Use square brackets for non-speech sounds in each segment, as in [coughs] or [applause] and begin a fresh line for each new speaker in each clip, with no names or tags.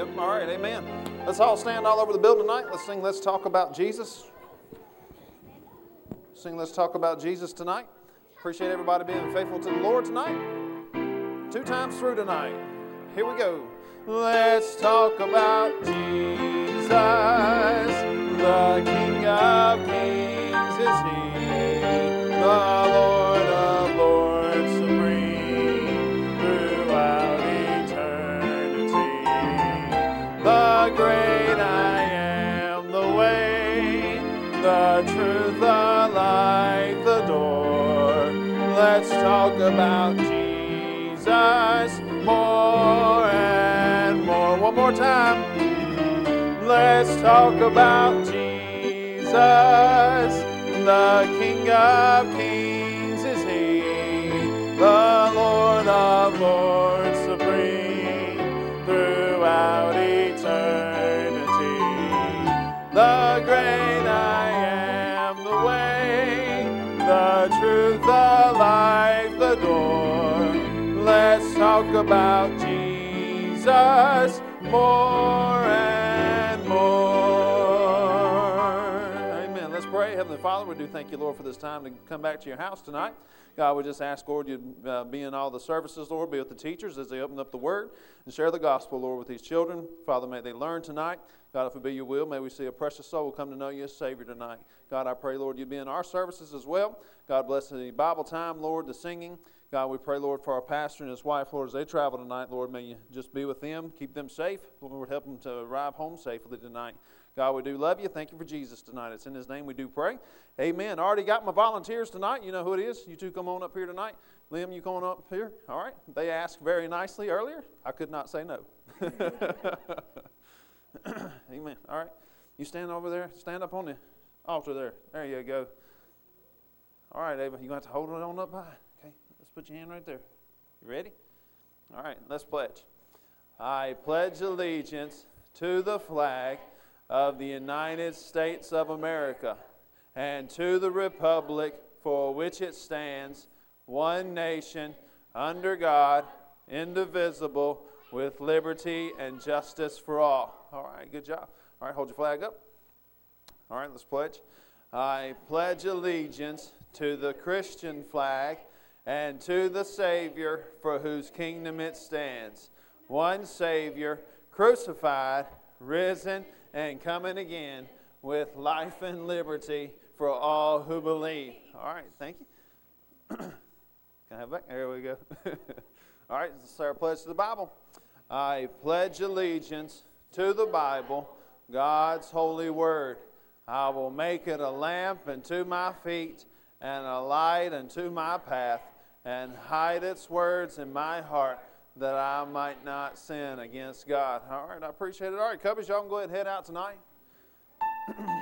Yep, all right, amen. Let's all stand all over the building tonight. Let's sing Let's Talk About Jesus. Sing Let's Talk About Jesus tonight. Appreciate everybody being faithful to the Lord tonight. Two times through tonight. Here we go. Let's talk about Jesus, the King of Kings about Jesus more and more. One more time. Let's talk about Jesus, the King of Kings is He, the Lord of Lords talk about Jesus more and more. Amen. Let's pray. Heavenly Father, we do thank you, Lord, for this time to come back to your house tonight. God, we just ask, Lord, you uh, be in all the services, Lord, be with the teachers as they open up the word and share the gospel, Lord, with these children. Father, may they learn tonight. God, if it be your will, may we see a precious soul come to know you as Savior tonight. God, I pray, Lord, you be in our services as well. God, bless the Bible time, Lord, the singing. God, we pray, Lord, for our pastor and his wife, Lord, as they travel tonight, Lord, may you just be with them, keep them safe. Lord, help them to arrive home safely tonight. God, we do love you. Thank you for Jesus tonight. It's in his name we do pray. Amen. I already got my volunteers tonight. You know who it is. You two come on up here tonight. Liam, you come up here. All right. They asked very nicely earlier. I could not say no. [laughs] Amen. All right. You stand over there. Stand up on the altar there. There you go. All right, Ava. You're going to have to hold it on up high. Let's put your hand right there. You ready? All right. Let's pledge. I pledge allegiance to the flag of the United States of America and to the republic for which it stands, one nation, under God, indivisible, with liberty and justice for all. All right, good job. All right, hold your flag up. All right, let's pledge. I pledge allegiance to the Christian flag and to the Savior for whose kingdom it stands, one Savior, crucified, risen, and coming again with life and liberty for all who believe. All right, thank you. [clears throat] Can I have back? There we go. [laughs] all right, this is our pledge to the Bible. I pledge allegiance to the Bible, God's holy word. I will make it a lamp unto my feet and a light unto my path, and hide its words in my heart that I might not sin against God. All right, I appreciate it. All right, Cubbies, y'all can go ahead and head out tonight. [clears throat]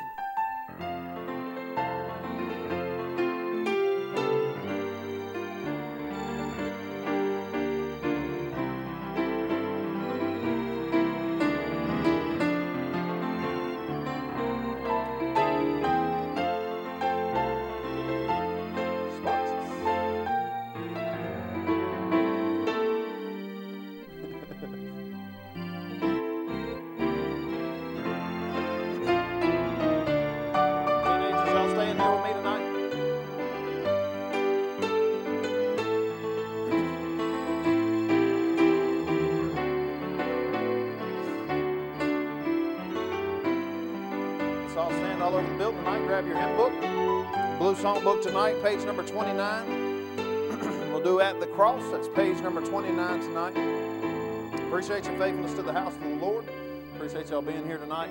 all over the building tonight. Grab your hymn book. Blue Song Book tonight, page number 29. [clears throat] we'll do At the Cross. That's page number 29 tonight. Appreciate your faithfulness to the house of the Lord. Appreciate y'all being here tonight.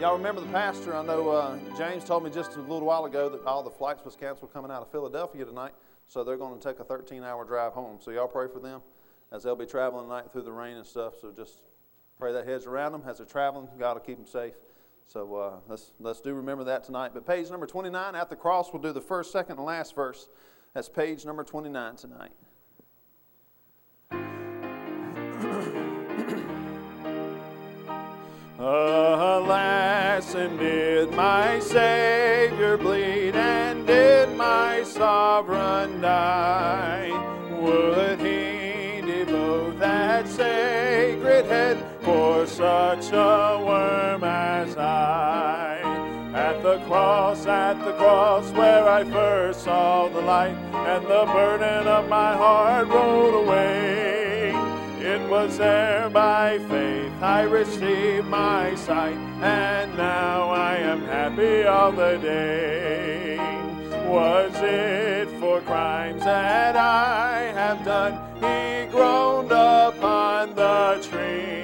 Y'all remember the pastor? I know uh, James told me just a little while ago that all the flights was canceled coming out of Philadelphia tonight, so they're going to take a 13-hour drive home. So y'all pray for them as they'll be traveling tonight through the rain and stuff. So just pray that heads around them as they're traveling. God will keep them safe. So uh, let's let's do remember that tonight. But page number 29 at the cross, we'll do the first, second, and last verse. That's page number 29 tonight. [coughs] Alas, and did my Savior bleed, and did my sovereign die? Would he devote that sacred head such a worm as I. At the cross, at the cross where I first saw the light, and the burden of my heart rolled away. It was there by faith I received my sight, and now I am happy all the day. Was it for crimes that I have done? He groaned upon the tree.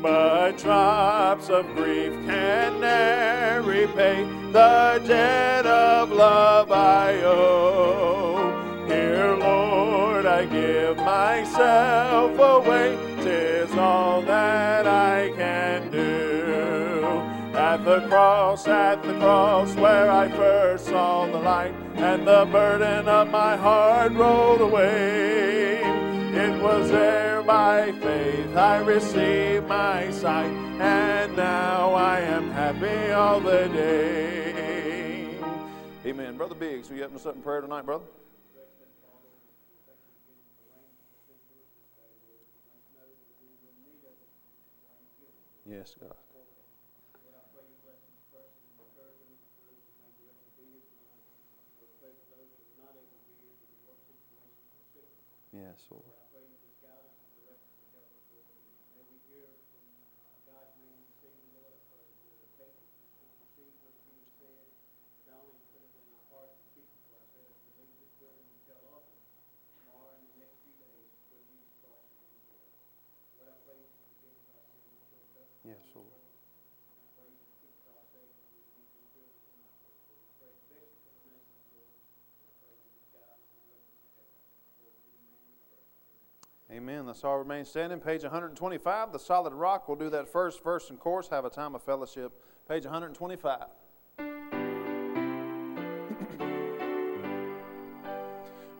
But drops of grief can ne'er repay the debt of love I owe. Here, Lord, I give myself away, tis all that I can do. At the cross, at the cross, where I first saw the light, and the burden of my heart rolled away. It was there by faith I receive my sight, and now I am happy all the day. Amen. Brother Biggs, will you help us up in prayer tonight, brother? Yes, God. Yes, Lord. Yes, Lord. Amen. Let's all remain standing. Page 125, the solid rock. We'll do that first verse and chorus, have a time of fellowship. Page 125.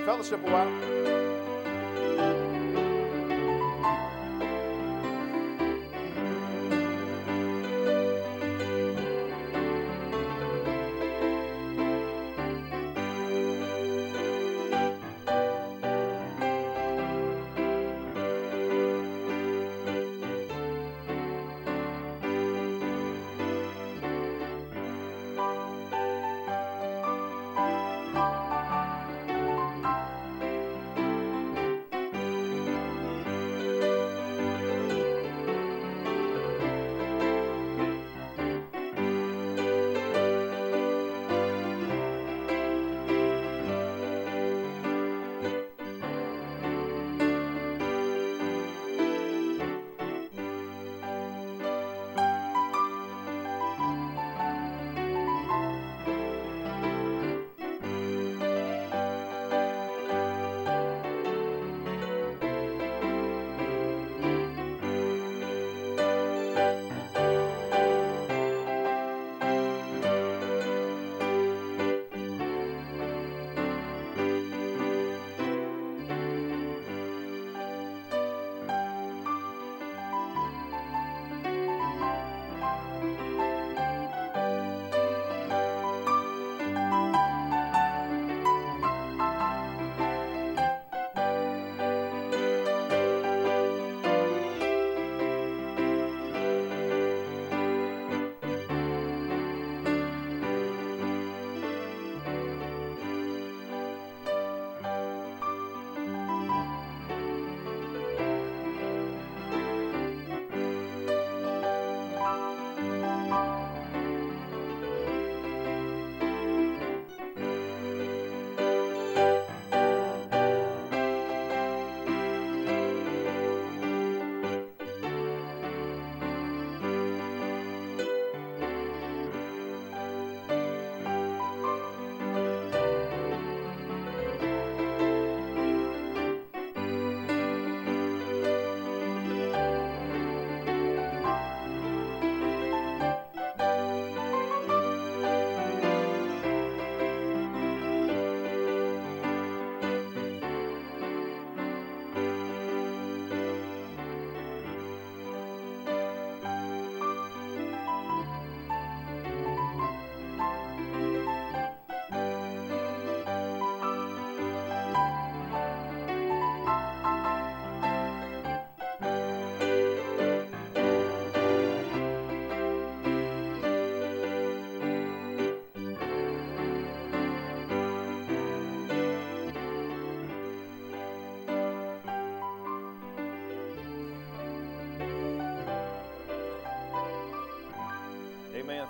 Amen. Fellowship a while.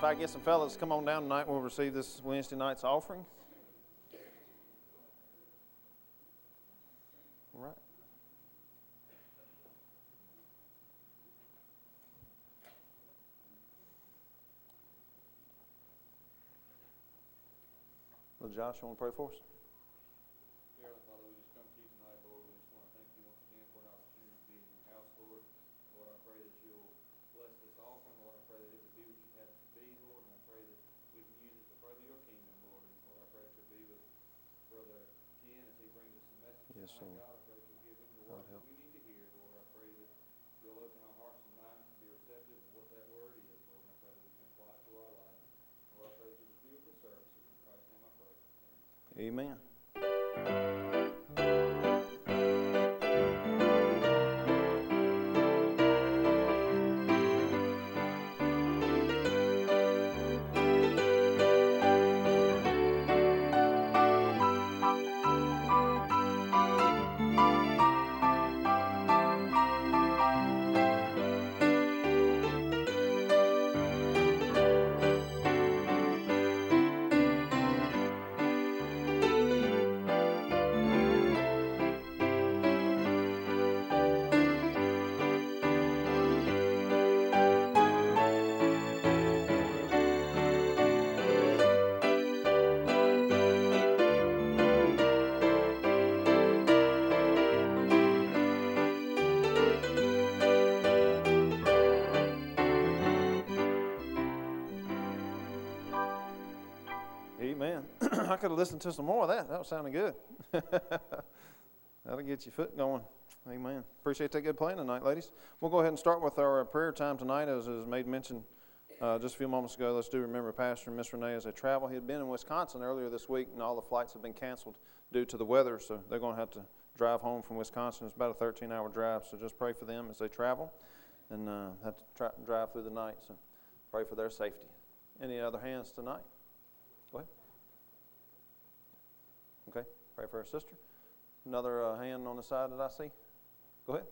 If I get some fellas come on down tonight, we'll receive this Wednesday night's offering. All right. Well, Josh, you want to pray for us?
Heavenly Father, we just come to you tonight, Lord. We just want to thank you once again for an opportunity to be in your house, Lord. Lord, I pray that you'll bless this offering. Lord, I pray that it would be what you have it to be, Lord. And I pray that we can use it to further your kingdom, Lord. And Lord, I pray that you'll be with Brother Ken as he brings us the message
Yes, Lord.
God. I pray that you'll give him the word that we need to hear, Lord. I pray that you'll open our hearts and minds to be receptive of what that word is, Lord. And I pray that we can apply it to our lives. Lord, I pray that you'll be with the services. In Christ's name I pray. Amen.
Amen. Could have listened to some more of that. That was sounding good. [laughs] That'll get your foot going. Amen. Appreciate that good playing tonight, ladies. We'll go ahead and start with our prayer time tonight, as is made mention uh, just a few moments ago. Let's do remember Pastor and Miss Renee as they travel. He had been in Wisconsin earlier this week, and all the flights have been canceled due to the weather, so they're going to have to drive home from Wisconsin. It's about a 13-hour drive, so just pray for them as they travel, and uh, have to drive through the night. So pray for their safety. Any other hands tonight? Go ahead. Okay, pray for our sister. Another uh, hand on the side that I see. Go ahead.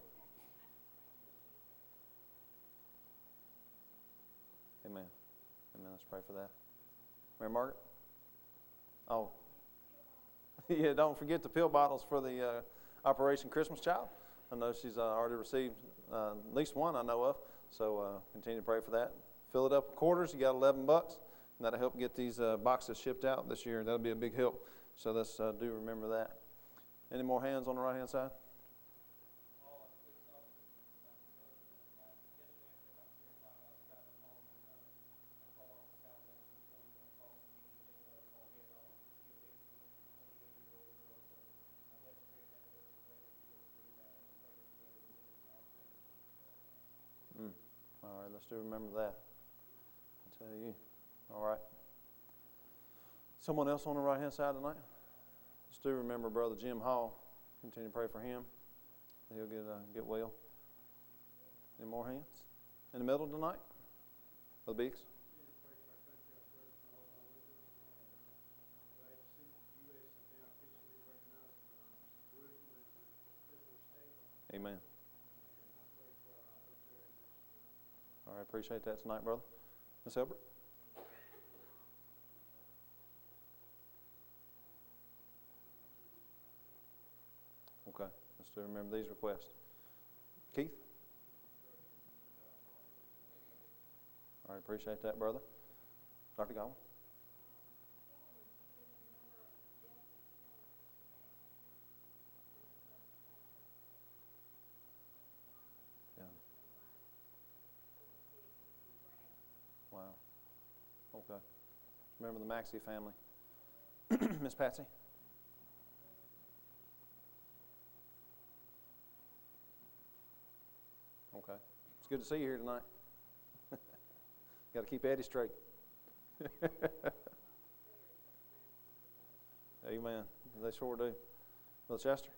Amen. Amen. Let's pray for that. Mary Margaret? Oh. [laughs] yeah, don't forget the pill bottles for the uh, Operation Christmas Child. I know she's uh, already received uh, at least one I know of, so uh, continue to pray for that. Fill it up with quarters. You got 11 bucks, and that'll help get these uh, boxes shipped out this year. That'll be a big help. So let's uh, do remember that. Any more hands on the right hand side? Mm. All right, let's do remember that. I tell you. All right. Someone else on the right hand side tonight? Let's do remember Brother Jim Hall. Continue to pray for him. He'll get uh, get well. Any more hands? In the middle tonight? Brother Beeks? Amen. All right, appreciate that tonight, brother. Miss Elbert? Okay, let's remember these requests. Keith? All right, appreciate that, brother. Dr. Godwin? Yeah. Wow. Okay. Remember the Maxey family. [clears throat] Miss Patsy? Okay. It's good to see you here tonight. [laughs] Got to keep Eddie straight. [laughs] Amen. They sure do. Brother Chester?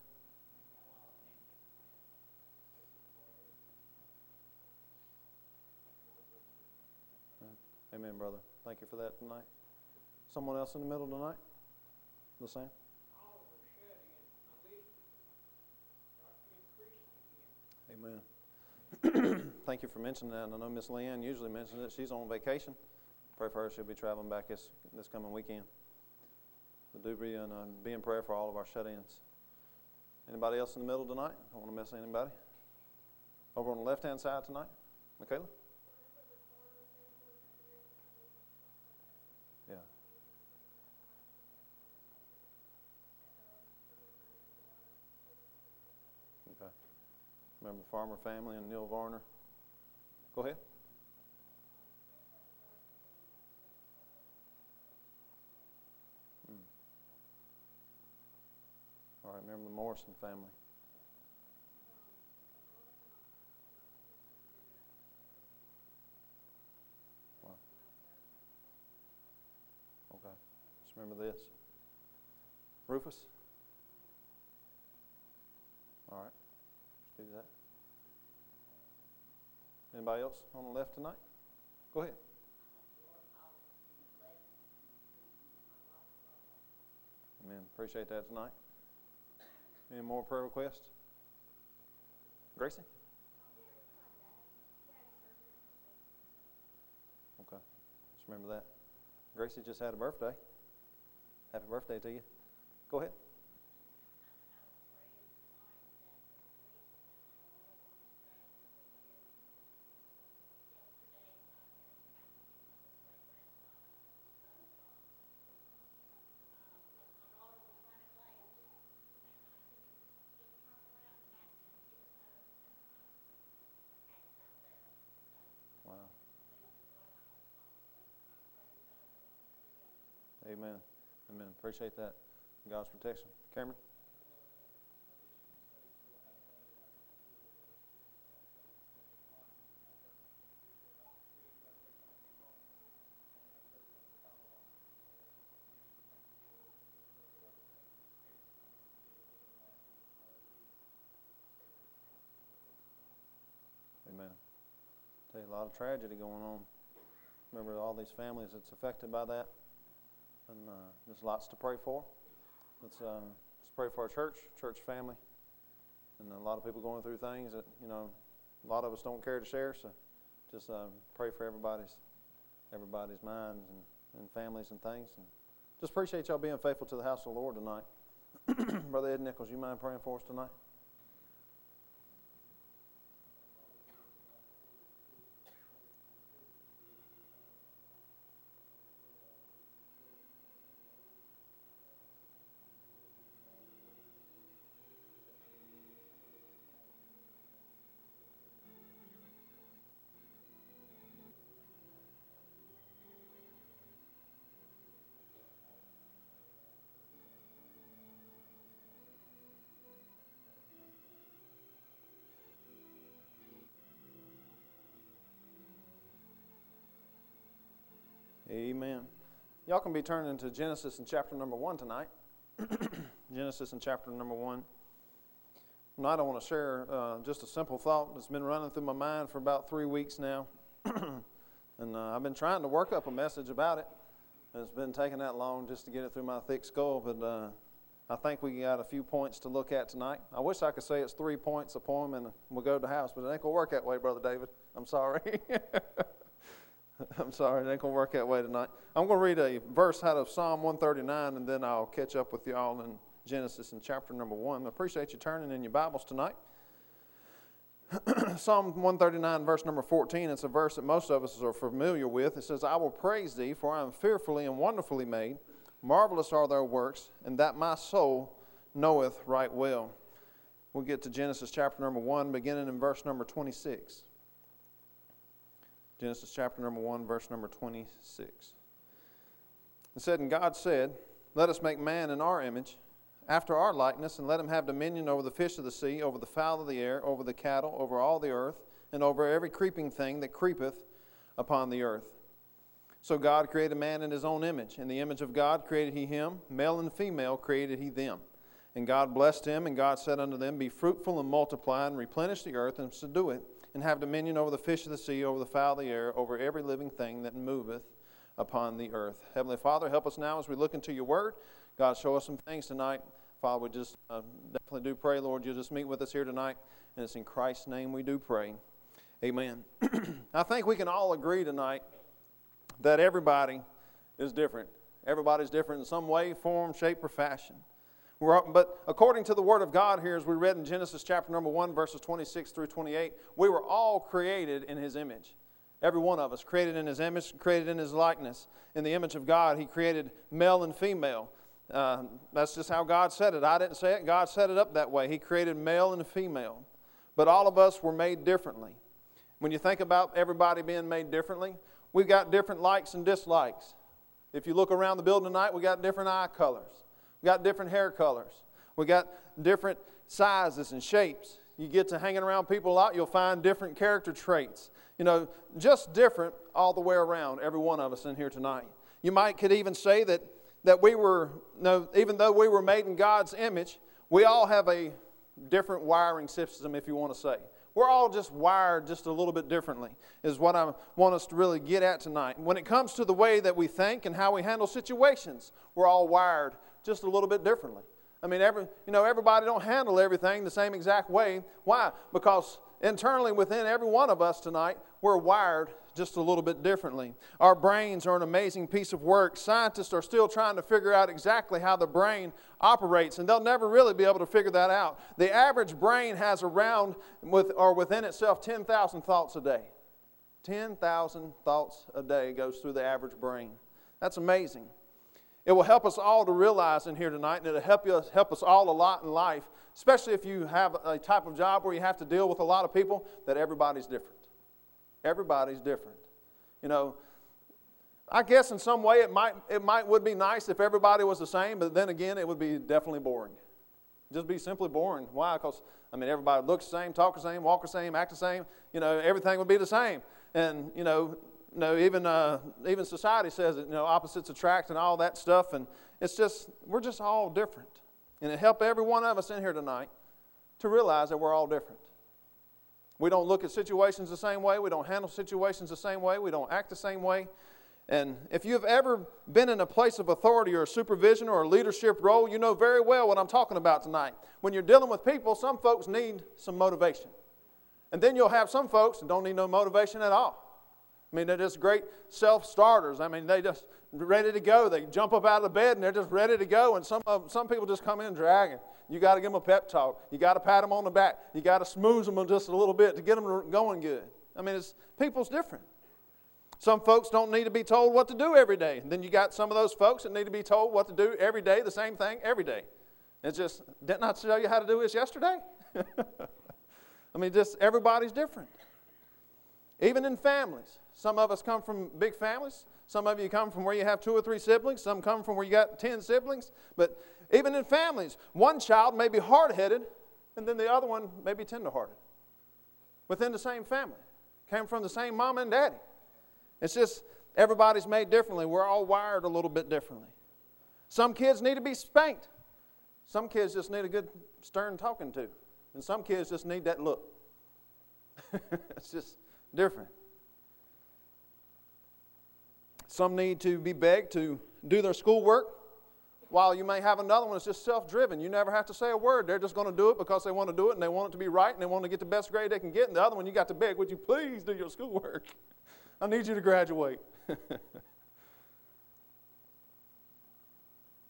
Amen, brother. Thank you for that tonight. Someone else in the middle tonight? The same? Amen. [clears throat] Thank you for mentioning that. I know Miss Leanne usually mentions it. She's on vacation. Pray for her. She'll be traveling back this, this coming weekend. But do be, and uh, be in prayer for all of our shut ins. Anybody else in the middle tonight? I don't want to miss anybody. Over on the left hand side tonight? Michaela? Yeah. Okay. Remember the Farmer family and Neil Varner? Go ahead. Hmm. All right, remember the Morrison family. Okay, just remember this. Rufus? All right, let's do that. Anybody else on the left tonight? Go ahead. Amen. Appreciate that tonight. Any more prayer requests? Gracie? Okay. Just remember that. Gracie just had a birthday. Happy birthday to you. Go ahead. Wow. Amen. Amen. Appreciate that. God's protection. Cameron? Amen. Tell you a lot of tragedy going on. Remember all these families that's affected by that, and uh, there's lots to pray for. Let's uh, let's pray for our church, church family, and a lot of people going through things that you know a lot of us don't care to share. So just uh, pray for everybody's everybody's minds and, and families and things. And just appreciate y'all being faithful to the house of the Lord tonight. [clears throat] Brother Ed Nichols, you mind praying for us tonight? Amen. Y'all can be turning to Genesis in chapter number one tonight. [coughs] Genesis in chapter number one. Tonight, I don't want to share uh, just a simple thought that's been running through my mind for about three weeks now. [coughs] and uh, I've been trying to work up a message about it. It's been taking that long just to get it through my thick skull, but uh, I think we got a few points to look at tonight. I wish I could say it's three points a poem and we'll go to the house, but it ain't going to work that way, Brother David. I'm sorry. [laughs] [laughs] I'm sorry, it ain't going to work that way tonight. I'm going to read a verse out of Psalm 139, and then I'll catch up with y'all in Genesis in chapter number 1. I appreciate you turning in your Bibles tonight. [clears throat] Psalm 139, verse number 14, it's a verse that most of us are familiar with. It says, I will praise thee, for I am fearfully and wonderfully made. Marvelous are thy works, and that my soul knoweth right well. We'll get to Genesis chapter number 1, beginning in verse number 26. Genesis chapter number 1, verse number 26. It said, And God said, Let us make man in our image, after our likeness, and let him have dominion over the fish of the sea, over the fowl of the air, over the cattle, over all the earth, and over every creeping thing that creepeth upon the earth. So God created man in his own image. In the image of God created he him, male and female created he them. And God blessed him, and God said unto them, Be fruitful and multiply, and replenish the earth, and subdue it and have dominion over the fish of the sea, over the fowl of the air, over every living thing that moveth upon the earth. Heavenly Father, help us now as we look into your word. God, show us some things tonight. Father, we just uh, definitely do pray, Lord, you'll just meet with us here tonight. And it's in Christ's name we do pray. Amen. [clears throat] I think we can all agree tonight that everybody is different. Everybody's different in some way, form, shape, or fashion. But according to the Word of God here, as we read in Genesis chapter number 1, verses 26 through 28, we were all created in His image. Every one of us, created in His image, created in His likeness. In the image of God, He created male and female. Uh, that's just how God said it. I didn't say it. God set it up that way. He created male and female. But all of us were made differently. When you think about everybody being made differently, we've got different likes and dislikes. If you look around the building tonight, we got different eye colors. We got different hair colors. We got different sizes and shapes. You get to hanging around people a lot, you'll find different character traits. You know, just different all the way around, every one of us in here tonight. You might could even say that, that we were, no, even though we were made in God's image, we all have a different wiring system, if you want to say. We're all just wired just a little bit differently, is what I want us to really get at tonight. When it comes to the way that we think and how we handle situations, we're all wired just a little bit differently. I mean, every, you know, everybody don't handle everything the same exact way. Why? Because internally within every one of us tonight, we're wired just a little bit differently. Our brains are an amazing piece of work. Scientists are still trying to figure out exactly how the brain operates, and they'll never really be able to figure that out. The average brain has around with or within itself 10,000 thoughts a day. 10,000 thoughts a day goes through the average brain. That's amazing. It will help us all to realize in here tonight, and it'll help, you, help us all a lot in life, especially if you have a type of job where you have to deal with a lot of people, that everybody's different. Everybody's different. You know, I guess in some way it might, it might would be nice if everybody was the same, but then again, it would be definitely boring. Just be simply boring. Why? Because, I mean, everybody looks the same, talk the same, walk the same, act the same. You know, everything would be the same. And, you know, you know, even, uh, even society says it, you know, opposites attract and all that stuff. And it's just, we're just all different. And it helped every one of us in here tonight to realize that we're all different. We don't look at situations the same way. We don't handle situations the same way. We don't act the same way. And if you've ever been in a place of authority or supervision or a leadership role, you know very well what I'm talking about tonight. When you're dealing with people, some folks need some motivation. And then you'll have some folks that don't need no motivation at all. I mean, they're just great self starters. I mean, they just ready to go. They jump up out of the bed and they're just ready to go. And some, of, some people just come in dragging. You got to give them a pep talk. You got to pat them on the back. You got to smooth them just a little bit to get them going good. I mean, it's, people's different. Some folks don't need to be told what to do every day. And then you got some of those folks that need to be told what to do every day, the same thing every day. It's just, didn't I tell you how to do this yesterday? [laughs] I mean, just everybody's different. Even in families. Some of us come from big families. Some of you come from where you have two or three siblings. Some come from where you got 10 siblings. But even in families, one child may be hard headed, and then the other one may be tender hearted. Within the same family. Came from the same mom and daddy. It's just everybody's made differently. We're all wired a little bit differently. Some kids need to be spanked. Some kids just need a good stern talking to. And some kids just need that look. [laughs] it's just different. Some need to be begged to do their schoolwork, while you may have another one that's just self driven. You never have to say a word. They're just going to do it because they want to do it and they want it to be right and they want to get the best grade they can get. And the other one, you got to beg, would you please do your schoolwork? [laughs] I need you to graduate. [laughs]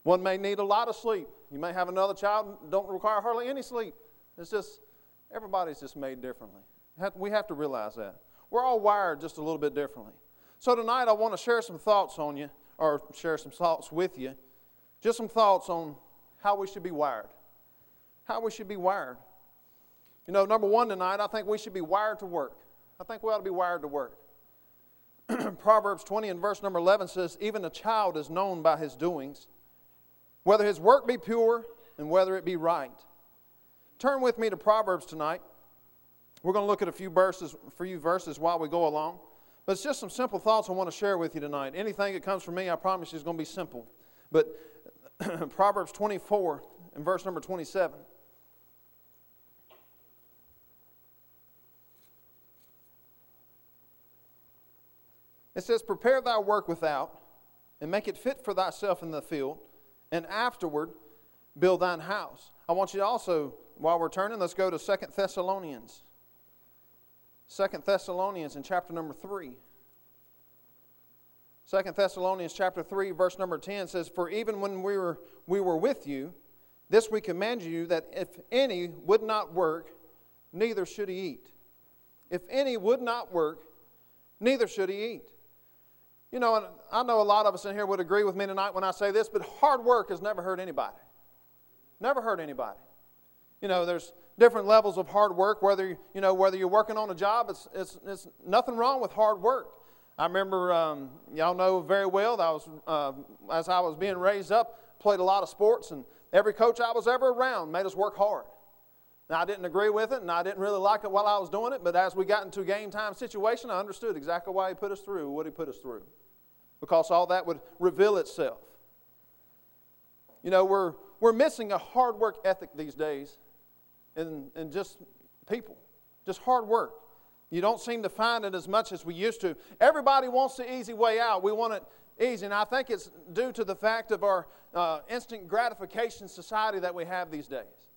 one may need a lot of sleep. You may have another child don't require hardly any sleep. It's just, everybody's just made differently. We have to realize that. We're all wired just a little bit differently. So tonight I want to share some thoughts on you, or share some thoughts with you. Just some thoughts on how we should be wired. How we should be wired. You know, number one tonight, I think we should be wired to work. I think we ought to be wired to work. [clears throat] Proverbs 20 and verse number 11 says, Even a child is known by his doings, whether his work be pure and whether it be right. Turn with me to Proverbs tonight. We're going to look at a few verses, few verses while we go along. But it's just some simple thoughts I want to share with you tonight. Anything that comes from me, I promise you, is going to be simple. But [clears throat] Proverbs 24 and verse number 27. It says, Prepare thy work without, and make it fit for thyself in the field, and afterward build thine house. I want you to also, while we're turning, let's go to Second Thessalonians. Second Thessalonians in chapter number 3. Second Thessalonians chapter 3 verse number 10 says for even when we were we were with you this we command you that if any would not work neither should he eat. If any would not work neither should he eat. You know, and I know a lot of us in here would agree with me tonight when I say this, but hard work has never hurt anybody. Never hurt anybody. You know, there's different levels of hard work. Whether you know whether you're working on a job, it's, it's, it's nothing wrong with hard work. I remember, um, y'all know very well that I was, uh, as I was being raised up, played a lot of sports, and every coach I was ever around made us work hard. Now, I didn't agree with it, and I didn't really like it while I was doing it, but as we got into game time situation, I understood exactly why he put us through what he put us through. Because all that would reveal itself. You know, we're, we're missing a hard work ethic these days in, in just people, just hard work. You don't seem to find it as much as we used to. Everybody wants the easy way out. We want it easy. And I think it's due to the fact of our uh, instant gratification society that we have these days.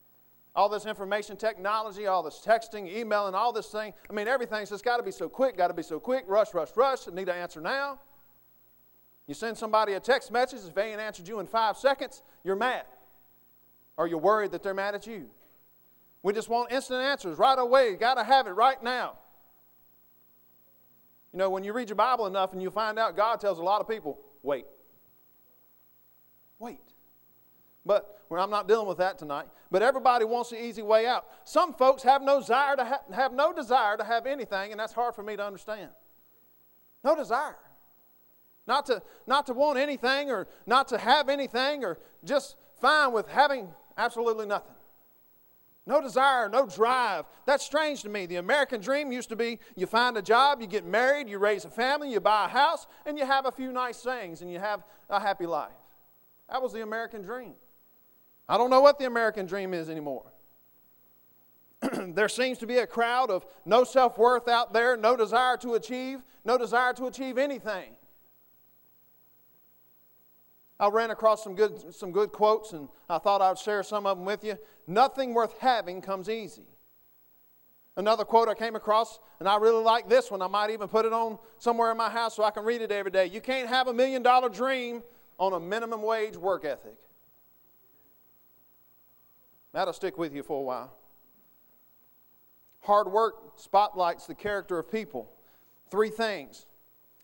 All this information technology, all this texting, emailing, all this thing. I mean, everything's just got to be so quick, got to be so quick, rush, rush, rush, I need to answer now. You send somebody a text message, if they ain't answered you in five seconds, you're mad. Or you're worried that they're mad at you. We just want instant answers right away. Got to have it right now. You know, when you read your Bible enough and you find out God tells a lot of people, wait. Wait. But well, I'm not dealing with that tonight. But everybody wants the easy way out. Some folks have no desire to ha- have no desire to have anything, and that's hard for me to understand. No desire. Not to, not to want anything or not to have anything or just fine with having absolutely nothing. No desire, no drive. That's strange to me. The American dream used to be you find a job, you get married, you raise a family, you buy a house, and you have a few nice things and you have a happy life. That was the American dream. I don't know what the American dream is anymore. [clears throat] there seems to be a crowd of no self worth out there, no desire to achieve, no desire to achieve anything. I ran across some good, some good quotes and I thought I would share some of them with you. Nothing worth having comes easy. Another quote I came across, and I really like this one. I might even put it on somewhere in my house so I can read it every day. You can't have a million dollar dream on a minimum wage work ethic. That'll stick with you for a while. Hard work spotlights the character of people. Three things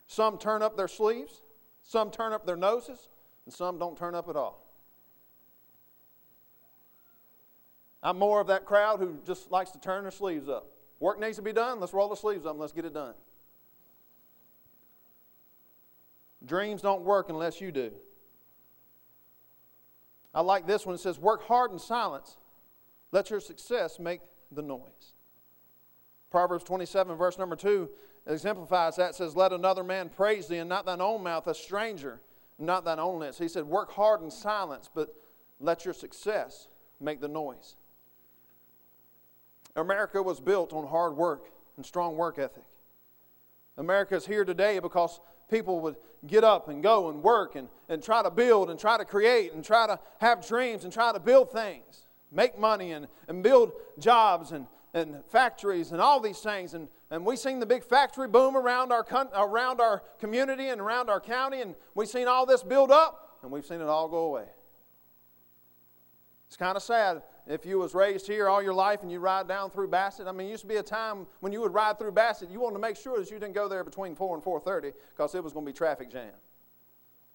some turn up their sleeves, some turn up their noses, and some don't turn up at all. I'm more of that crowd who just likes to turn their sleeves up. Work needs to be done, let's roll the sleeves up and let's get it done. Dreams don't work unless you do. I like this one. It says, Work hard in silence. Let your success make the noise. Proverbs 27, verse number 2, exemplifies that. It says, Let another man praise thee, and not thine own mouth, a stranger, not thine own. He said, Work hard in silence, but let your success make the noise. America was built on hard work and strong work ethic. America is here today because people would get up and go and work and, and try to build and try to create and try to have dreams and try to build things, make money and, and build jobs and, and factories and all these things. And, and we've seen the big factory boom around our, around our community and around our county, and we've seen all this build up, and we've seen it all go away. It's kind of sad if you was raised here all your life and you ride down through Bassett, I mean, it used to be a time when you would ride through Bassett, you wanted to make sure that you didn't go there between 4 and 4.30 because it was going to be traffic jam.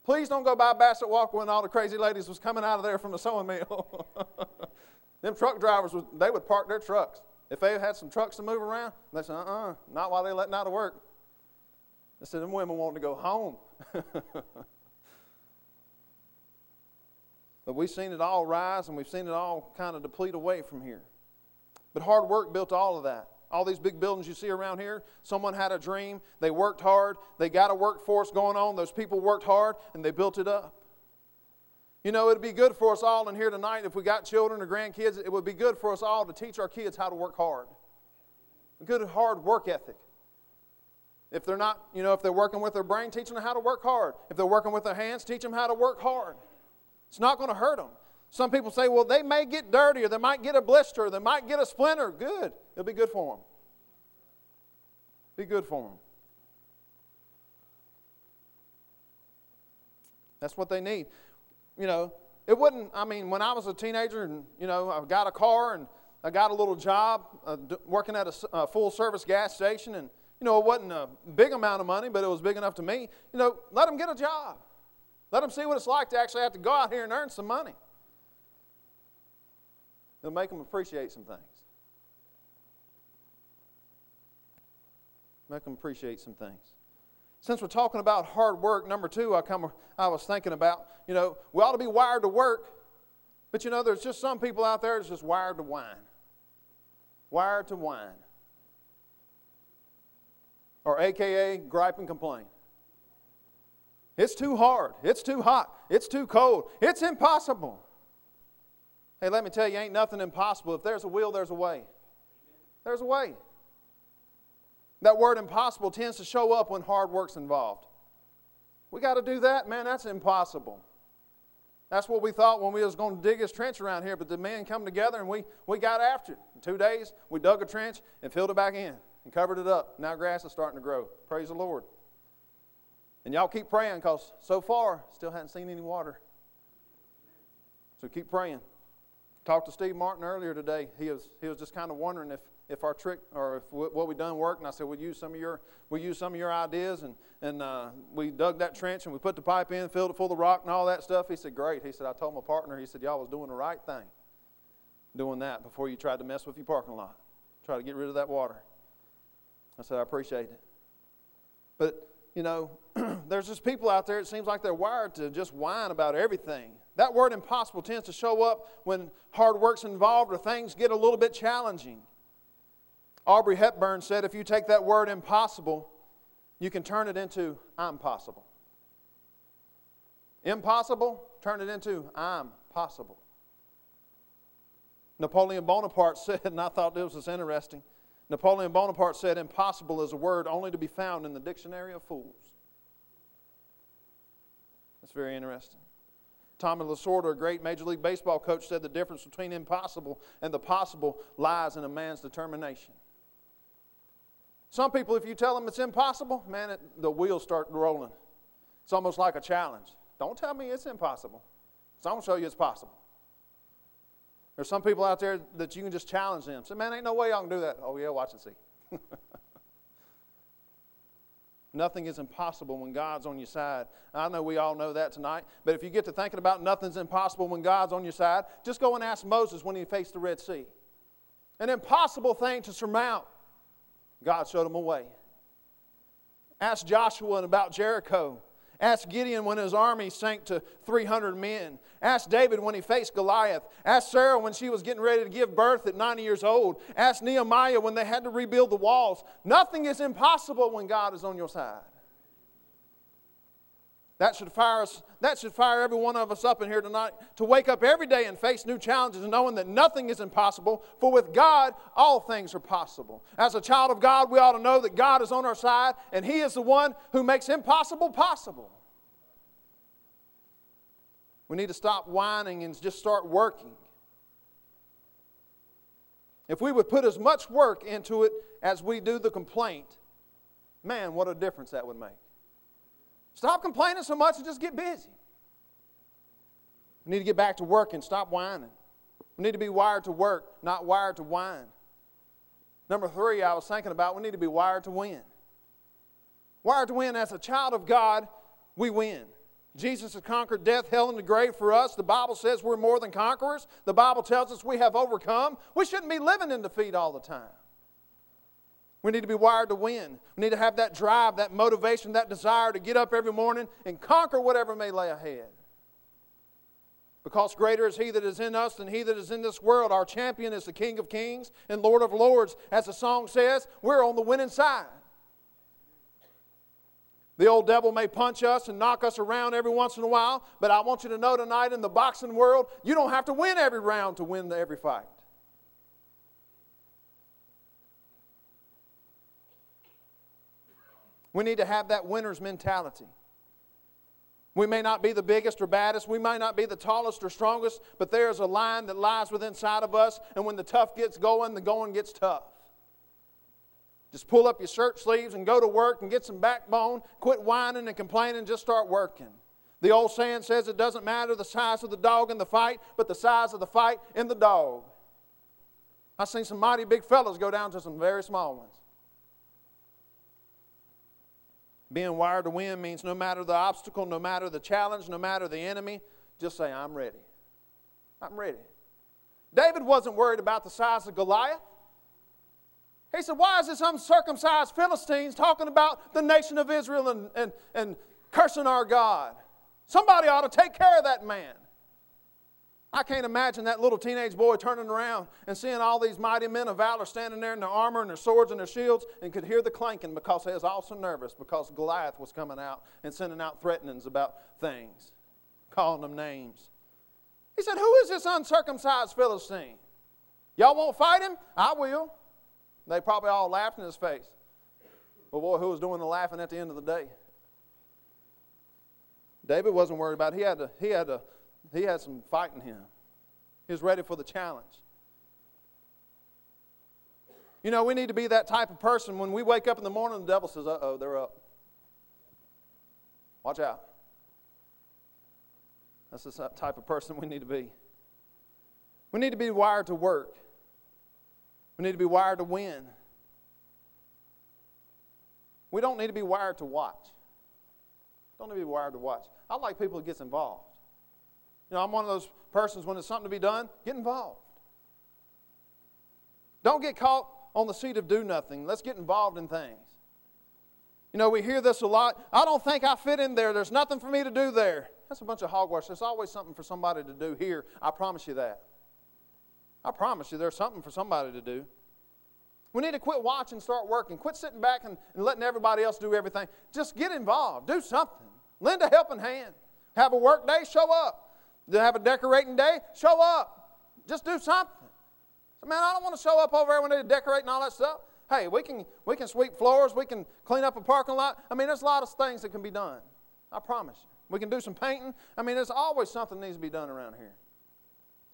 Please don't go by Bassett Walker when all the crazy ladies was coming out of there from the sewing mill. [laughs] Them truck drivers, would, they would park their trucks. If they had some trucks to move around, they said, uh-uh, not while they're letting out of work. They said, them women wanting to go home. [laughs] But we've seen it all rise and we've seen it all kind of deplete away from here. But hard work built all of that. All these big buildings you see around here, someone had a dream, they worked hard, they got a workforce going on, those people worked hard, and they built it up. You know, it'd be good for us all in here tonight if we got children or grandkids, it would be good for us all to teach our kids how to work hard. A good hard work ethic. If they're not, you know, if they're working with their brain, teach them how to work hard. If they're working with their hands, teach them how to work hard. It's not going to hurt them. Some people say, well, they may get dirty or they might get a blister or they might get a splinter. Good. It'll be good for them. Be good for them. That's what they need. You know, it wouldn't, I mean, when I was a teenager and, you know, I got a car and I got a little job uh, working at a, a full service gas station and, you know, it wasn't a big amount of money, but it was big enough to me. You know, let them get a job. Let them see what it's like to actually have to go out here and earn some money. It'll make them appreciate some things. Make them appreciate some things. Since we're talking about hard work, number two, I come, I was thinking about, you know, we ought to be wired to work, but you know, there's just some people out there that's just wired to whine. Wired to whine. Or AKA gripe and complain. It's too hard. It's too hot. It's too cold. It's impossible. Hey, let me tell you, ain't nothing impossible. If there's a will, there's a way. There's a way. That word impossible tends to show up when hard work's involved. We got to do that, man, that's impossible. That's what we thought when we was going to dig this trench around here, but the men come together and we, we got after it. In two days, we dug a trench and filled it back in and covered it up. Now grass is starting to grow. Praise the Lord. And y'all keep praying because so far, still hadn't seen any water. So keep praying. Talked to Steve Martin earlier today. He was, he was just kind of wondering if if our trick or if what we done worked. And I said, we'll use some of your, we'll use some of your ideas. And, and uh, we dug that trench and we put the pipe in, filled it full of rock and all that stuff. He said, great. He said, I told my partner, he said, y'all was doing the right thing doing that before you tried to mess with your parking lot. Try to get rid of that water. I said, I appreciate it. But, you know, [clears throat] there's just people out there, it seems like they're wired to just whine about everything. That word impossible tends to show up when hard work's involved or things get a little bit challenging. Audrey Hepburn said if you take that word impossible, you can turn it into I'm possible. Impossible, turn it into I'm possible. Napoleon Bonaparte [laughs] said, and I thought this was interesting. Napoleon Bonaparte said, Impossible is a word only to be found in the dictionary of fools. That's very interesting. Tommy Lasorda, a great Major League Baseball coach, said the difference between impossible and the possible lies in a man's determination. Some people, if you tell them it's impossible, man, it, the wheels start rolling. It's almost like a challenge. Don't tell me it's impossible. So I'm going to show you it's possible. There's some people out there that you can just challenge them. Say, man, ain't no way y'all can do that. Oh, yeah, watch and see. [laughs] Nothing is impossible when God's on your side. I know we all know that tonight, but if you get to thinking about nothing's impossible when God's on your side, just go and ask Moses when he faced the Red Sea. An impossible thing to surmount. God showed him a way. Ask Joshua about Jericho. Ask Gideon when his army sank to 300 men. Ask David when he faced Goliath. Ask Sarah when she was getting ready to give birth at 90 years old. Ask Nehemiah when they had to rebuild the walls. Nothing is impossible when God is on your side. That should fire us, that should fire every one of us up in here tonight to wake up every day and face new challenges knowing that nothing is impossible, for with God all things are possible. As a child of God, we ought to know that God is on our side and He is the one who makes impossible possible. We need to stop whining and just start working. If we would put as much work into it as we do the complaint, man, what a difference that would make. Stop complaining so much and just get busy. We need to get back to work and stop whining. We need to be wired to work, not wired to whine. Number three, I was thinking about we need to be wired to win. Wired to win as a child of God, we win. Jesus has conquered death, hell, and the grave for us. The Bible says we're more than conquerors. The Bible tells us we have overcome. We shouldn't be living in defeat all the time. We need to be wired to win. We need to have that drive, that motivation, that desire to get up every morning and conquer whatever may lay ahead. Because greater is He that is in us than He that is in this world. Our champion is the King of Kings and Lord of Lords. As the song says, we're on the winning side. The old devil may punch us and knock us around every once in a while, but I want you to know tonight in the boxing world, you don't have to win every round to win every fight. We need to have that winner's mentality. We may not be the biggest or baddest, we might not be the tallest or strongest, but there's a line that lies within inside of us, and when the tough gets going, the going gets tough. Just pull up your shirt sleeves and go to work and get some backbone. Quit whining and complaining, just start working. The old saying says it doesn't matter the size of the dog in the fight, but the size of the fight in the dog. I've seen some mighty big fellas go down to some very small ones. Being wired to win means no matter the obstacle, no matter the challenge, no matter the enemy, just say, I'm ready. I'm ready. David wasn't worried about the size of Goliath. He said, Why is this uncircumcised Philistines talking about the nation of Israel and, and, and cursing our God? Somebody ought to take care of that man. I can't imagine that little teenage boy turning around and seeing all these mighty men of valor standing there in their armor and their swords and their shields and could hear the clanking because he was also nervous because Goliath was coming out and sending out threatenings about things, calling them names. He said, Who is this uncircumcised Philistine? Y'all won't fight him? I will. They probably all laughed in his face. But boy, who was doing the laughing at the end of the day? David wasn't worried about it. He had, to, he, had to, he had some fight in him. He was ready for the challenge. You know, we need to be that type of person. When we wake up in the morning, the devil says, uh oh, they're up. Watch out. That's the type of person we need to be. We need to be wired to work. We need to be wired to win. We don't need to be wired to watch. Don't need to be wired to watch. I like people who gets involved. You know, I'm one of those persons when there's something to be done, get involved. Don't get caught on the seat of do nothing. Let's get involved in things. You know, we hear this a lot. I don't think I fit in there. There's nothing for me to do there. That's a bunch of hogwash. There's always something for somebody to do here. I promise you that. I promise you there's something for somebody to do. We need to quit watching, start working. Quit sitting back and, and letting everybody else do everything. Just get involved. Do something. Lend a helping hand. Have a work day, show up. To have a decorating day, show up. Just do something. So, man, I don't want to show up over there when they decorate and all that stuff. Hey, we can, we can sweep floors, we can clean up a parking lot. I mean, there's a lot of things that can be done. I promise you. We can do some painting. I mean, there's always something that needs to be done around here.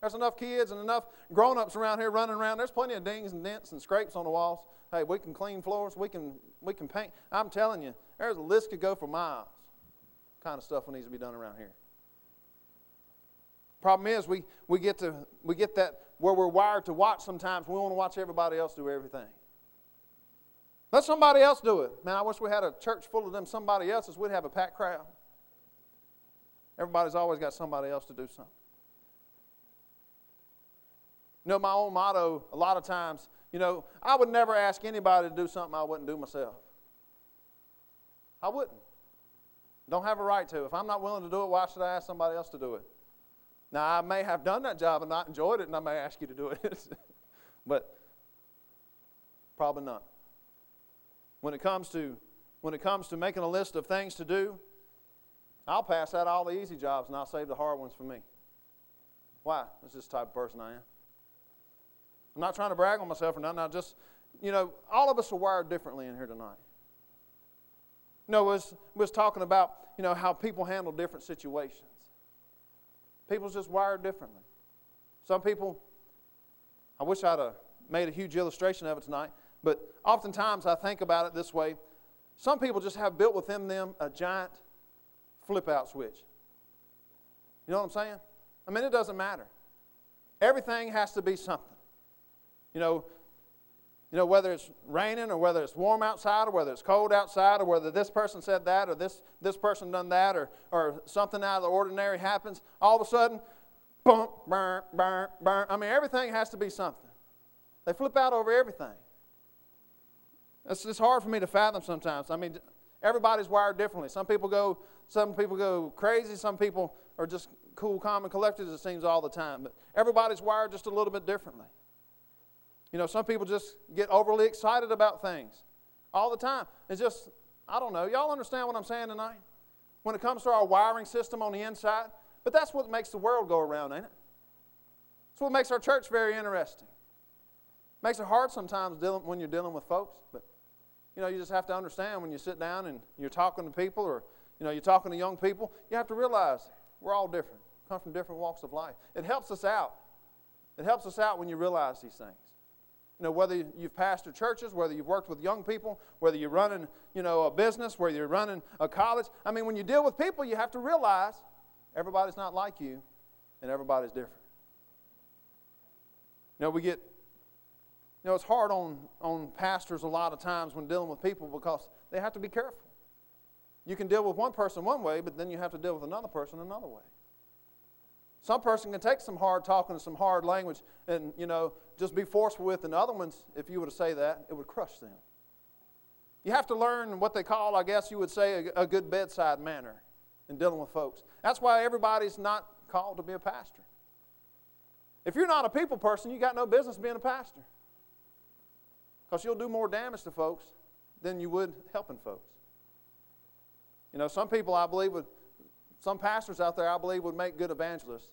There's enough kids and enough grown ups around here running around. There's plenty of dings and dents and scrapes on the walls. Hey, we can clean floors, we can, we can paint. I'm telling you, there's a list could go for miles. Kind of stuff that needs to be done around here. Problem is, we, we, get to, we get that where we're wired to watch sometimes. We want to watch everybody else do everything. Let somebody else do it. Man, I wish we had a church full of them somebody else's. We'd have a packed crowd. Everybody's always got somebody else to do something. You know, my own motto, a lot of times, you know, I would never ask anybody to do something I wouldn't do myself. I wouldn't. Don't have a right to. If I'm not willing to do it, why should I ask somebody else to do it? Now, I may have done that job and not enjoyed it, and I may ask you to do it. [laughs] but probably not. When it comes to when it comes to making a list of things to do, I'll pass out all the easy jobs and I'll save the hard ones for me. Why? That's just the type of person I am. I'm not trying to brag on myself or nothing. I just, you know, all of us are wired differently in here tonight. You know, was was talking about, you know, how people handle different situations. People's just wired differently. Some people, I wish I'd have made a huge illustration of it tonight, but oftentimes I think about it this way. Some people just have built within them a giant flip out switch. You know what I'm saying? I mean, it doesn't matter. Everything has to be something. You know, you know, whether it's raining or whether it's warm outside or whether it's cold outside or whether this person said that or this, this person done that or, or something out of the ordinary happens, all of a sudden, bump, burn, burn, burn. I mean, everything has to be something. They flip out over everything. It's, it's hard for me to fathom sometimes. I mean, everybody's wired differently. Some people go, some people go crazy. Some people are just cool, calm, and collected, it seems, all the time. But everybody's wired just a little bit differently. You know, some people just get overly excited about things all the time. It's just, I don't know. Y'all understand what I'm saying tonight? When it comes to our wiring system on the inside, but that's what makes the world go around, ain't it? That's what makes our church very interesting. Makes it hard sometimes dealing, when you're dealing with folks, but you know, you just have to understand when you sit down and you're talking to people or you know, you're talking to young people, you have to realize we're all different, come from different walks of life. It helps us out. It helps us out when you realize these things. You know, whether you've pastored churches, whether you've worked with young people, whether you're running, you know, a business, whether you're running a college. I mean, when you deal with people, you have to realize everybody's not like you and everybody's different. You know, we get, you know, it's hard on, on pastors a lot of times when dealing with people because they have to be careful. You can deal with one person one way, but then you have to deal with another person another way. Some person can take some hard talking and some hard language and, you know, just be forceful with, and other ones, if you were to say that, it would crush them. You have to learn what they call, I guess you would say, a, a good bedside manner in dealing with folks. That's why everybody's not called to be a pastor. If you're not a people person, you got no business being a pastor. Because you'll do more damage to folks than you would helping folks. You know, some people I believe would some pastors out there, I believe, would make good evangelists,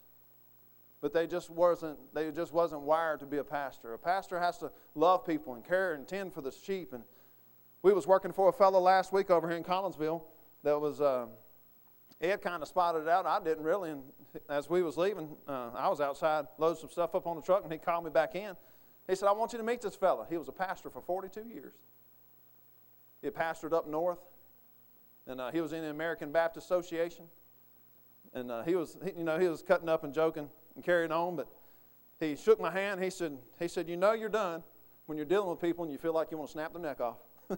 but they just wasn't. They just wasn't wired to be a pastor. A pastor has to love people and care and tend for the sheep. And we was working for a fellow last week over here in Collinsville that was. Uh, Ed kind of spotted it out. I didn't really. And as we was leaving, uh, I was outside loading some stuff up on the truck, and he called me back in. He said, "I want you to meet this fella. He was a pastor for 42 years. He pastored up north, and uh, he was in the American Baptist Association. And uh, he was, he, you know, he was cutting up and joking and carrying on, but he shook my hand. He said, he said, you know you're done when you're dealing with people and you feel like you want to snap their neck off. [laughs]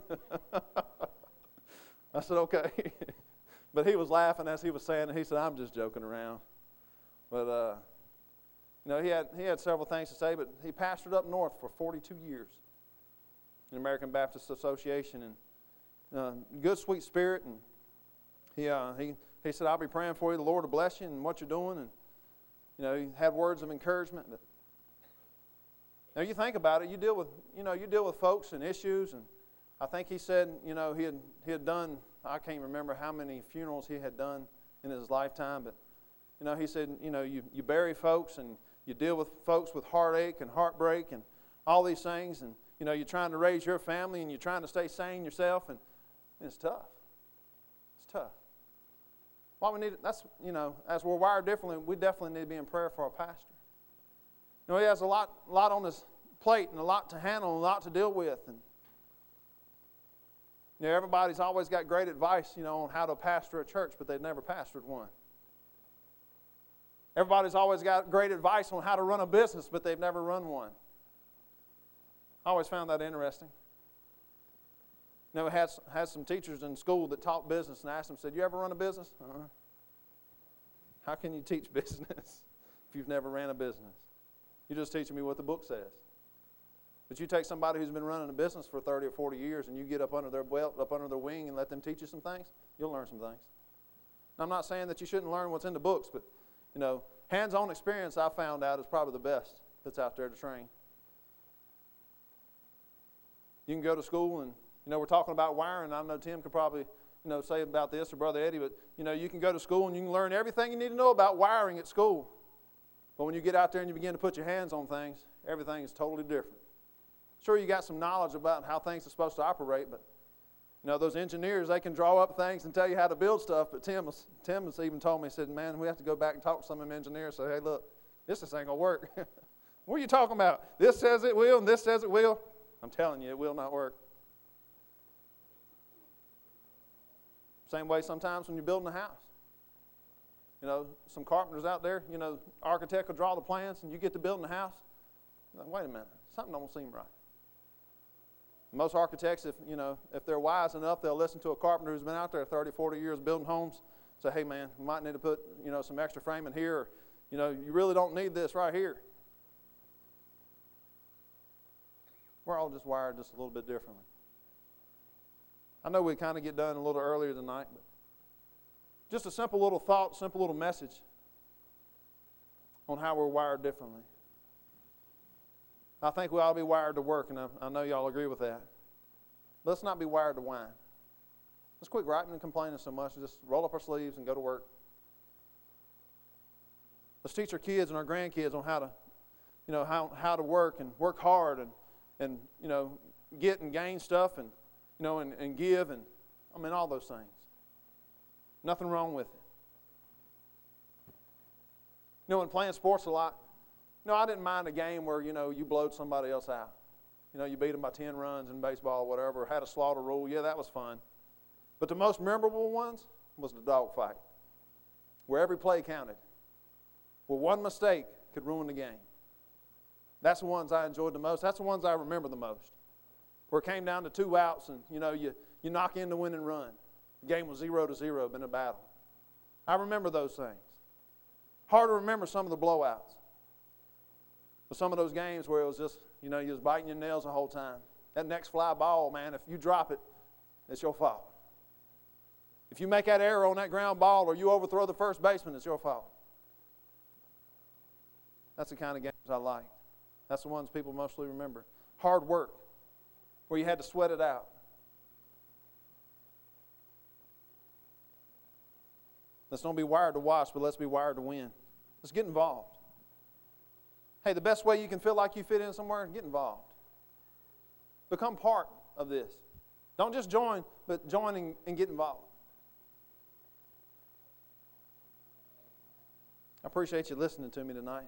I said, okay. [laughs] but he was laughing as he was saying it. He said, I'm just joking around. But, uh, you know, he had, he had several things to say, but he pastored up north for 42 years in the American Baptist Association. And uh, good, sweet spirit. And he, uh, he, he said, I'll be praying for you. The Lord will bless you and what you're doing. And, you know, he had words of encouragement. But now you think about it, you deal with, you know, you deal with folks and issues. And I think he said, you know, he had, he had done, I can't remember how many funerals he had done in his lifetime. But, you know, he said, you know, you, you bury folks and you deal with folks with heartache and heartbreak and all these things. And, you know, you're trying to raise your family and you're trying to stay sane yourself. And, and it's tough. It's tough. Why we need that's you know, as we're wired differently, we definitely need to be in prayer for our pastor. You know, he has a lot, lot on his plate and a lot to handle and a lot to deal with. And you know, everybody's always got great advice, you know, on how to pastor a church, but they've never pastored one. Everybody's always got great advice on how to run a business, but they've never run one. I always found that interesting. You know, had, had some teachers in school that taught business and asked them, said, you ever run a business? Uh-huh. How can you teach [laughs] business if you've never ran a business? You're just teaching me what the book says. But you take somebody who's been running a business for 30 or 40 years and you get up under their belt, up under their wing and let them teach you some things, you'll learn some things. I'm not saying that you shouldn't learn what's in the books, but, you know, hands-on experience I found out is probably the best that's out there to train. You can go to school and you know, we're talking about wiring. I know Tim could probably, you know, say about this or Brother Eddie, but, you know, you can go to school and you can learn everything you need to know about wiring at school. But when you get out there and you begin to put your hands on things, everything is totally different. Sure, you got some knowledge about how things are supposed to operate, but, you know, those engineers, they can draw up things and tell you how to build stuff. But Tim, Tim has even told me, he said, man, we have to go back and talk to some of them engineers. Say, hey, look, this just ain't going to work. [laughs] what are you talking about? This says it will and this says it will. I'm telling you, it will not work. Same way sometimes when you're building a house. You know, some carpenters out there, you know, architect will draw the plans and you get to building a house. Like, Wait a minute, something don't seem right. Most architects, if you know, if they're wise enough, they'll listen to a carpenter who's been out there 30, 40 years building homes. Say, hey man, we might need to put you know some extra framing here. Or, you know, you really don't need this right here. We're all just wired just a little bit differently. I know we kind of get done a little earlier tonight, but just a simple little thought, simple little message on how we're wired differently. I think we to be wired to work, and I, I know y'all agree with that. Let's not be wired to whine. Let's quit griping and complaining so much and just roll up our sleeves and go to work. Let's teach our kids and our grandkids on how to, you know, how, how to work and work hard and, and, you know, get and gain stuff and you know, and, and give, and I mean, all those things. Nothing wrong with it. You know, when playing sports a lot, no, I didn't mind a game where, you know, you blowed somebody else out. You know, you beat them by 10 runs in baseball or whatever, had a slaughter rule. Yeah, that was fun. But the most memorable ones was the dog fight, where every play counted, where one mistake could ruin the game. That's the ones I enjoyed the most. That's the ones I remember the most. Where it came down to two outs and, you know, you, you knock in the win and run. The game was zero to zero, been a battle. I remember those things. Hard to remember some of the blowouts. But some of those games where it was just, you know, you was biting your nails the whole time. That next fly ball, man, if you drop it, it's your fault. If you make that error on that ground ball or you overthrow the first baseman, it's your fault. That's the kind of games I like. That's the ones people mostly remember. Hard work, where you had to sweat it out. Let's don't be wired to watch, but let's be wired to win. Let's get involved. Hey, the best way you can feel like you fit in somewhere, get involved. Become part of this. Don't just join, but join and, and get involved. I appreciate you listening to me tonight.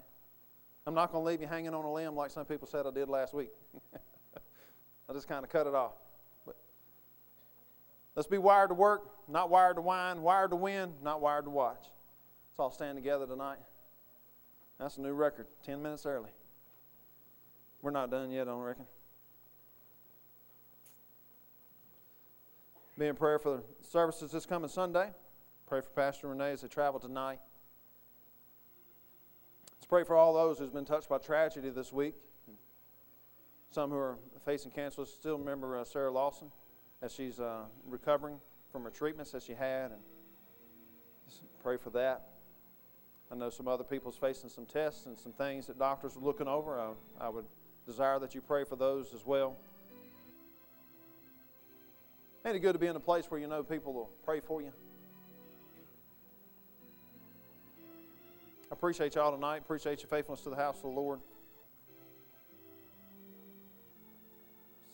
I'm not going to leave you hanging on a limb like some people said I did last week. [laughs] I just kind of cut it off. But let's be wired to work, not wired to whine, wired to win, not wired to watch. Let's all stand together tonight. That's a new record, 10 minutes early. We're not done yet, I don't reckon. Be in prayer for the services this coming Sunday. Pray for Pastor Renee as they travel tonight. Let's pray for all those who's been touched by tragedy this week. Some who are facing cancer. Still remember uh, Sarah Lawson as she's uh, recovering from her treatments that she had, and pray for that. I know some other people's facing some tests and some things that doctors are looking over. I, I would desire that you pray for those as well. Ain't it good to be in a place where you know people will pray for you? I appreciate y'all tonight. Appreciate your faithfulness to the house of the Lord.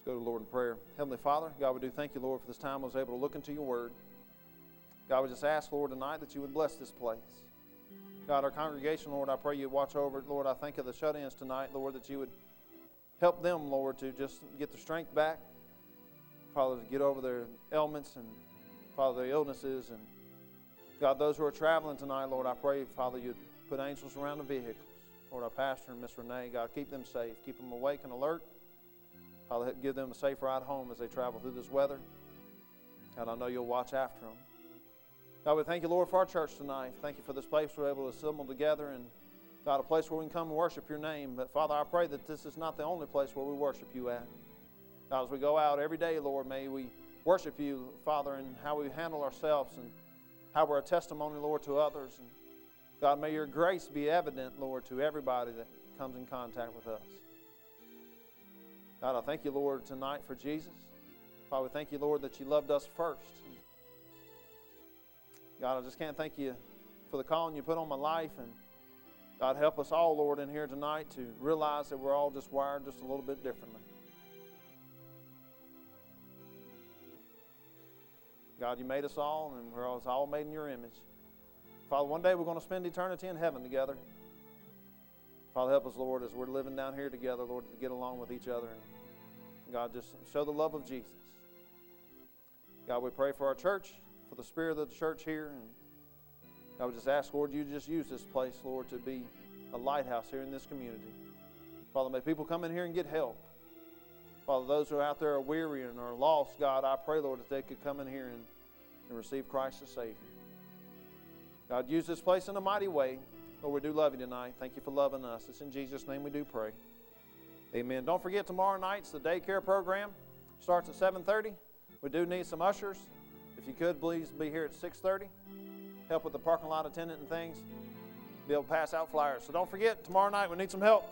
Let's go to the Lord in prayer. Heavenly Father, God, we do thank you, Lord, for this time I was able to look into your word. God, we just ask, Lord, tonight that you would bless this place. God, our congregation, Lord, I pray you watch over it. Lord, I think of the shut ins tonight, Lord, that you would help them, Lord, to just get their strength back. Father, to get over their ailments and, Father, their illnesses. And, God, those who are traveling tonight, Lord, I pray, Father, you'd Put angels around the vehicles. Lord, our pastor and Miss Renee, God, keep them safe. Keep them awake and alert. Father, give them a safe ride home as they travel through this weather. And I know you'll watch after them. God, we thank you, Lord, for our church tonight. Thank you for this place we're able to assemble together and, God, a place where we can come and worship your name. But, Father, I pray that this is not the only place where we worship you at. God, as we go out every day, Lord, may we worship you, Father, in how we handle ourselves and how we're a testimony, Lord, to others. And, God, may your grace be evident, Lord, to everybody that comes in contact with us. God, I thank you, Lord, tonight for Jesus. Father, we thank you, Lord, that you loved us first. God, I just can't thank you for the calling you put on my life. And God, help us all, Lord, in here tonight to realize that we're all just wired just a little bit differently. God, you made us all, and we're all made in your image. Father, one day we're going to spend eternity in heaven together. Father, help us, Lord, as we're living down here together, Lord, to get along with each other. And God, just show the love of Jesus. God, we pray for our church, for the spirit of the church here. And God, we just ask, Lord, you just use this place, Lord, to be a lighthouse here in this community. Father, may people come in here and get help. Father, those who are out there are weary and are lost, God, I pray, Lord, that they could come in here and, and receive Christ as Savior. God, use this place in a mighty way. Lord, we do love you tonight. Thank you for loving us. It's in Jesus' name we do pray. Amen. Don't forget tomorrow night's the daycare program. Starts at 7:30. We do need some ushers. If you could, please be here at 6:30. Help with the parking lot attendant and things. Be able to pass out flyers. So don't forget, tomorrow night we need some help.